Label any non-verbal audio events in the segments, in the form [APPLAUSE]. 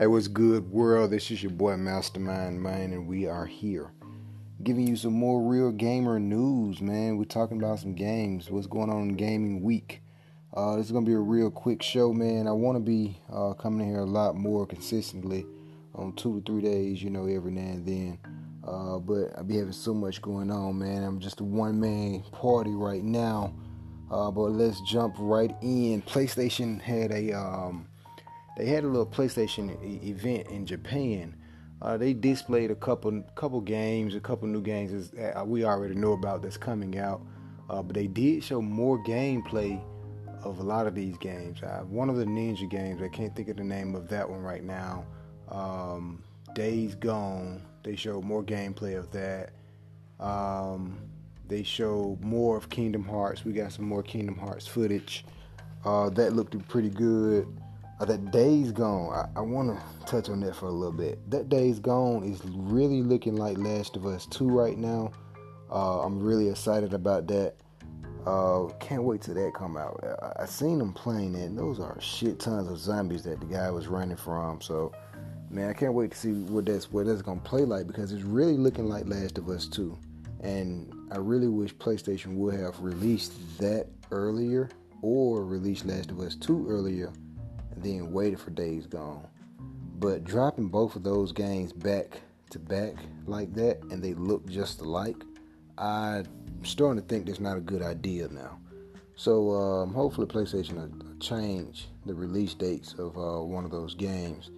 Hey, what's good, world? This is your boy Mastermind Man, and we are here giving you some more real gamer news, man. We're talking about some games, what's going on in gaming week. Uh, this is gonna be a real quick show, man. I want to be uh, coming here a lot more consistently on two to three days, you know, every now and then. Uh, but I be having so much going on, man. I'm just a one man party right now. Uh, but let's jump right in. PlayStation had a um, they had a little PlayStation e- event in Japan. Uh, they displayed a couple couple games, a couple new games that we already know about that's coming out. Uh, but they did show more gameplay of a lot of these games. Uh, one of the Ninja games, I can't think of the name of that one right now. Um, Days Gone. They showed more gameplay of that. Um, they showed more of Kingdom Hearts. We got some more Kingdom Hearts footage. Uh, that looked pretty good. Uh, that Days Gone, I, I want to touch on that for a little bit. That day's Gone is really looking like Last of Us 2 right now. Uh, I'm really excited about that. Uh, can't wait till that come out. I, I seen them playing it. those are shit tons of zombies that the guy was running from. So, man, I can't wait to see what that's what that's gonna play like because it's really looking like Last of Us 2. And I really wish PlayStation would have released that earlier or released Last of Us 2 earlier then waited for Days Gone. But dropping both of those games back to back like that and they look just alike, I'm starting to think that's not a good idea now. So um, hopefully PlayStation will change the release dates of uh, one of those games.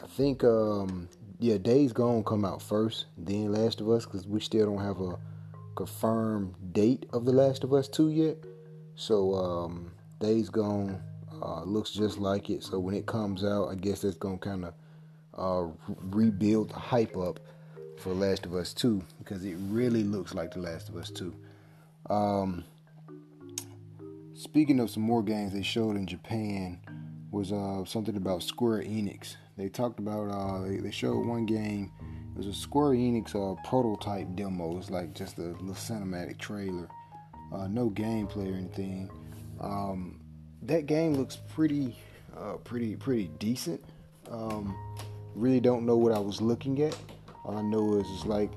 I think um, yeah, Days Gone come out first, then Last of Us, because we still don't have a confirmed date of The Last of Us 2 yet. So um, Days Gone uh, looks just like it. So when it comes out, I guess that's gonna kind of uh, rebuild the hype up for Last of Us 2 because it really looks like The Last of Us 2. Um, speaking of some more games they showed in Japan was uh, something about Square Enix. They talked about uh, they, they, showed one game. It was a Square Enix uh, prototype demo. It's like just a little cinematic trailer, uh, no gameplay or anything. Um, that game looks pretty, uh, pretty, pretty decent. Um, really don't know what I was looking at. All I know is it's like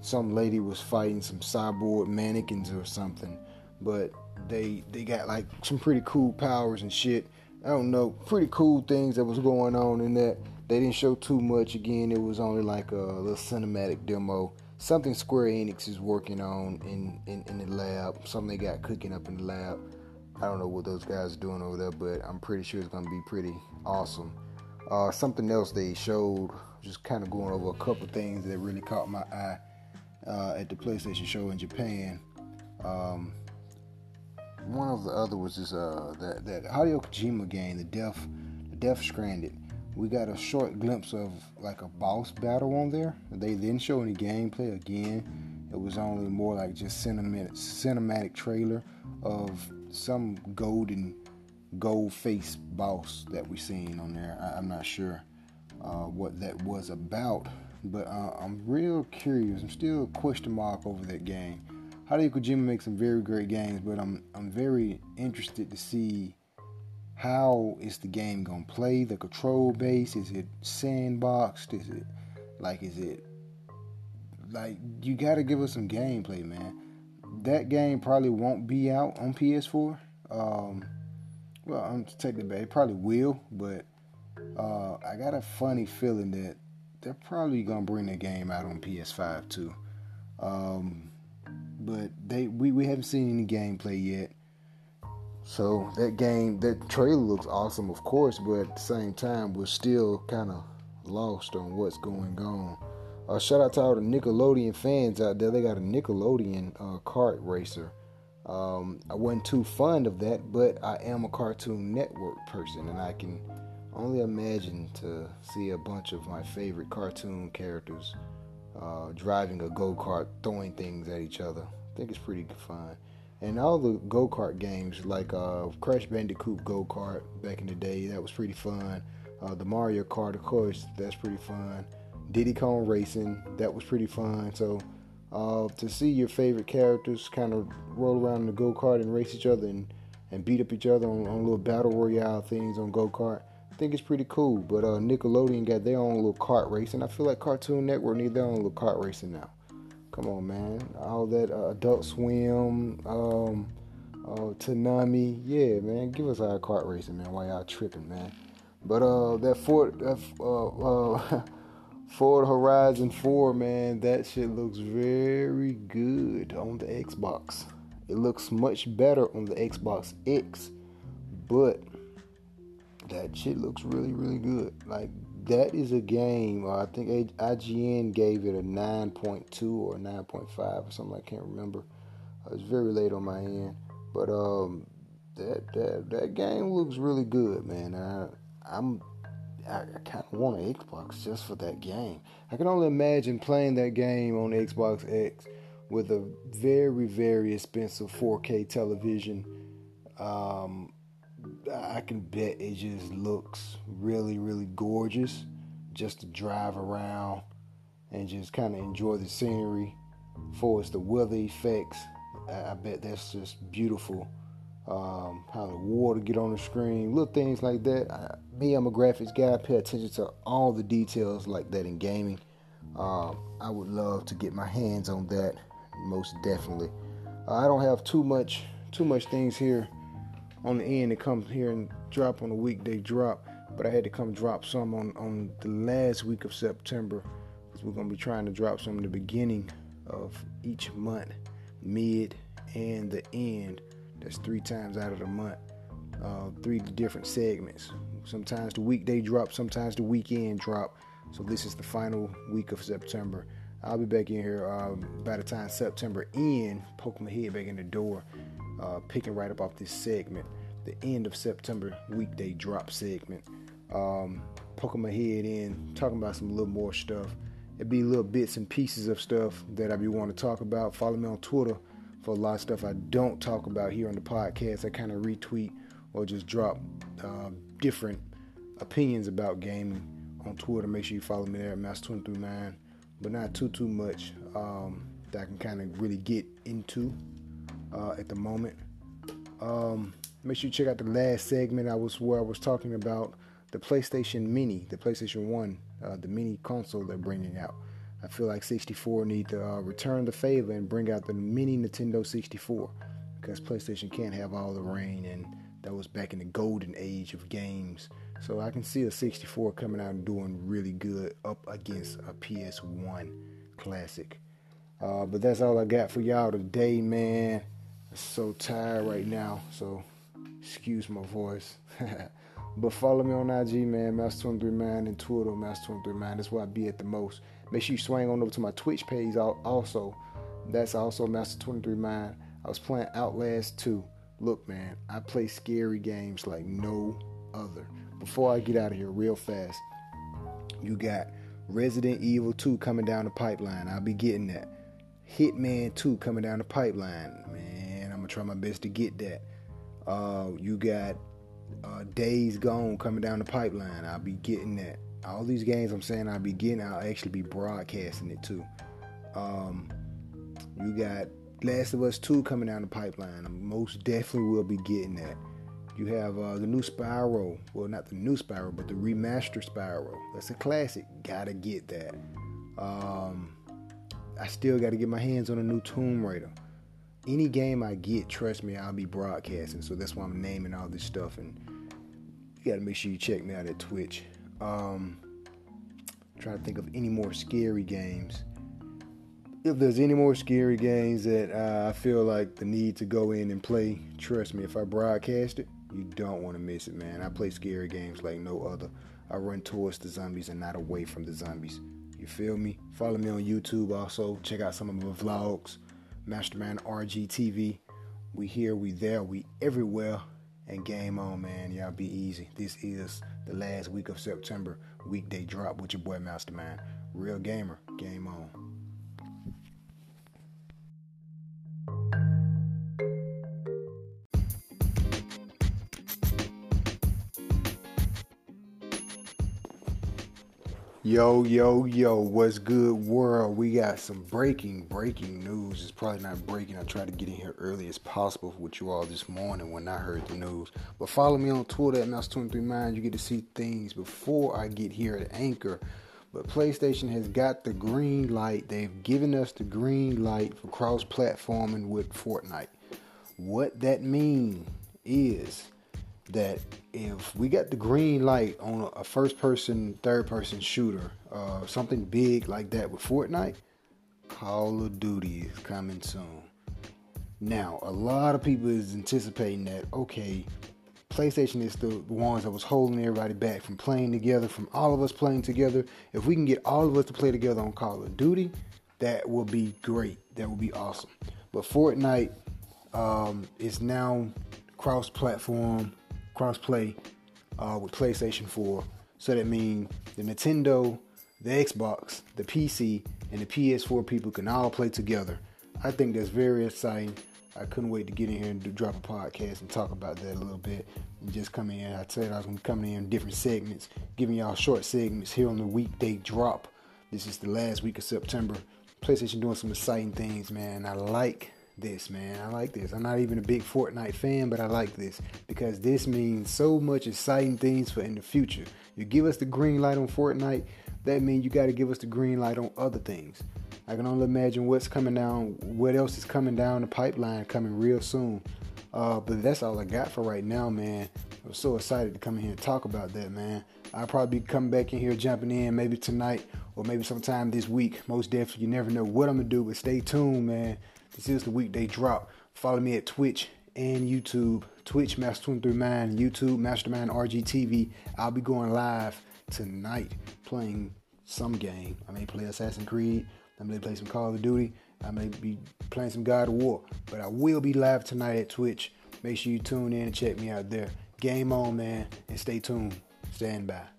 some lady was fighting some cyborg mannequins or something, but they they got like some pretty cool powers and shit. I don't know, pretty cool things that was going on in that. They didn't show too much. Again, it was only like a little cinematic demo. Something Square Enix is working on in, in, in the lab. Something they got cooking up in the lab. I don't know what those guys are doing over there, but I'm pretty sure it's going to be pretty awesome. Uh, something else they showed, just kind of going over a couple things that really caught my eye uh, at the PlayStation show in Japan. Um, one of the other was this uh, that that Hideo Kojima game, the Death, the Death Stranded. We got a short glimpse of like a boss battle on there. They didn't show any gameplay again. It was only more like just cinematic cinematic trailer of some golden gold face boss that we seen on there. I, am not sure uh, what that was about, but uh, I'm real curious. I'm still question mark over that game. Hideo Kojima makes some very great games, but I'm I'm very interested to see how is the game gonna play. The control base is it sandboxed? Is it like is it like you got to give us some gameplay, man that game probably won't be out on PS4. Um, well, I'm taking it It probably will, but uh, I got a funny feeling that they're probably gonna bring the game out on PS5 too. Um, but they we, we haven't seen any gameplay yet. So that game, that trailer looks awesome, of course, but at the same time, we're still kind of lost on what's going on. Uh, shout out to all the Nickelodeon fans out there. They got a Nickelodeon uh, kart racer. Um, I wasn't too fond of that, but I am a Cartoon Network person, and I can only imagine to see a bunch of my favorite cartoon characters uh, driving a go kart, throwing things at each other. I think it's pretty fun. And all the go kart games, like uh, Crash Bandicoot Go Kart back in the day, that was pretty fun. Uh, the Mario Kart, of course, that's pretty fun. Diddy Kong Racing. That was pretty fun. So uh, to see your favorite characters kind of roll around in the go kart and race each other and, and beat up each other on, on little battle royale things on go kart, I think it's pretty cool. But uh, Nickelodeon got their own little kart racing. I feel like Cartoon Network need their own little kart racing now. Come on, man. All that uh, Adult Swim, um, uh, Toonami, yeah, man. Give us our kart racing, man. Why y'all tripping, man? But uh, that Ford, that uh, uh, [LAUGHS] Forza Horizon 4, man, that shit looks very good on the Xbox. It looks much better on the Xbox X, but that shit looks really, really good. Like that is a game. I think IGN gave it a 9.2 or 9.5 or something. I can't remember. Uh, it was very late on my end, but um, that that that game looks really good, man. I, I'm I, I kind of want an Xbox just for that game. I can only imagine playing that game on Xbox X with a very, very expensive 4K television. Um, I can bet it just looks really, really gorgeous just to drive around and just kind of enjoy the scenery. For it's the weather effects, I, I bet that's just beautiful um, how the water get on the screen, little things like that. I, me, I'm a graphics guy. I pay attention to all the details like that in gaming. Um, I would love to get my hands on that, most definitely. Uh, I don't have too much, too much things here on the end to come here and drop on a weekday drop, but I had to come drop some on on the last week of September because we're gonna be trying to drop some in the beginning of each month, mid and the end that's three times out of the month. Uh, three different segments. Sometimes the weekday drop, sometimes the weekend drop. So this is the final week of September. I'll be back in here um, by the time September end, poking my head back in the door, uh, picking right up off this segment, the end of September weekday drop segment. Um, poking my head in, talking about some little more stuff. It'd be little bits and pieces of stuff that I be want to talk about. Follow me on Twitter for a lot of stuff I don't talk about here on the podcast. I kind of retweet or just drop uh, different opinions about gaming on Twitter. Make sure you follow me there at Master23Mind, but not too too much um, that I can kind of really get into uh, at the moment. Um, make sure you check out the last segment. I was where I was talking about the PlayStation Mini, the PlayStation One, uh, the mini console they're bringing out. I feel like 64 need to uh, return the favor and bring out the mini Nintendo 64 because PlayStation can't have all the reign and that was back in the golden age of games. So I can see a 64 coming out and doing really good up against a PS1 classic. Uh, but that's all I got for y'all today, man. I'm so tired right now, so excuse my voice. [LAUGHS] but follow me on IG, man, Master23Mind, and Twitter, Master23Mind. That's where I be at the most. Make sure you swing on over to my Twitch page also. That's also Master 23 Mind. I was playing Outlast 2. Look, man, I play scary games like no other. Before I get out of here, real fast, you got Resident Evil 2 coming down the pipeline. I'll be getting that. Hitman 2 coming down the pipeline. Man, I'm gonna try my best to get that. Uh, you got uh, Days Gone coming down the pipeline. I'll be getting that all these games I'm saying I'll be getting, I'll actually be broadcasting it too. Um, you got Last of Us 2 coming down the pipeline. I most definitely will be getting that. You have uh, the new Spyro. Well, not the new Spyro, but the remastered Spyro. That's a classic. Gotta get that. Um, I still got to get my hands on a new Tomb Raider. Any game I get, trust me, I'll be broadcasting. So that's why I'm naming all this stuff. And you got to make sure you check me out at Twitch. Um, trying to think of any more scary games. If there's any more scary games that uh, I feel like the need to go in and play, trust me, if I broadcast it, you don't want to miss it, man. I play scary games like no other. I run towards the zombies and not away from the zombies. You feel me? Follow me on YouTube also. Check out some of my vlogs. Mastermind RGTV. We here, we there, we everywhere. And game on, man. Y'all be easy. This is the last week of September. Weekday drop with your boy Mastermind. Real gamer. Game on. Yo, yo, yo, what's good, world? We got some breaking, breaking news. It's probably not breaking. I tried to get in here early as possible with you all this morning when I heard the news. But follow me on Twitter at Master23Mind. You get to see things before I get here at Anchor. But PlayStation has got the green light. They've given us the green light for cross platforming with Fortnite. What that means is that we got the green light on a first person, third person shooter, uh, something big like that with Fortnite, Call of Duty is coming soon. Now, a lot of people is anticipating that, okay, PlayStation is the ones that was holding everybody back from playing together, from all of us playing together. If we can get all of us to play together on Call of Duty, that will be great. That will be awesome. But Fortnite um, is now cross platform crossplay uh, with PlayStation 4. So that means the Nintendo, the Xbox, the PC, and the PS4 people can all play together. I think that's very exciting. I couldn't wait to get in here and do, drop a podcast and talk about that a little bit. And just come in. I said I was going to come in in different segments, giving y'all short segments here on the weekday drop. This is the last week of September. PlayStation doing some exciting things, man. I like this, man. I like this. I'm not even a big Fortnite fan, but I like this because this means so much exciting things for in the future. You give us the green light on Fortnite, that means you got to give us the green light on other things. I can only imagine what's coming down, what else is coming down the pipeline coming real soon. Uh, but that's all I got for right now, man. I'm so excited to come in here and talk about that, man. I'll probably be coming back in here, jumping in maybe tonight or maybe sometime this week. Most definitely, you never know what I'm gonna do, but stay tuned, man. This is the weekday drop. Follow me at Twitch and YouTube. Twitch Master23Mind, YouTube Mastermind RGTV. I'll be going live tonight playing some game. I may play Assassin's Creed. I may play some Call of Duty. I may be playing some God of War. But I will be live tonight at Twitch. Make sure you tune in and check me out there. Game on, man, and stay tuned. Stand by.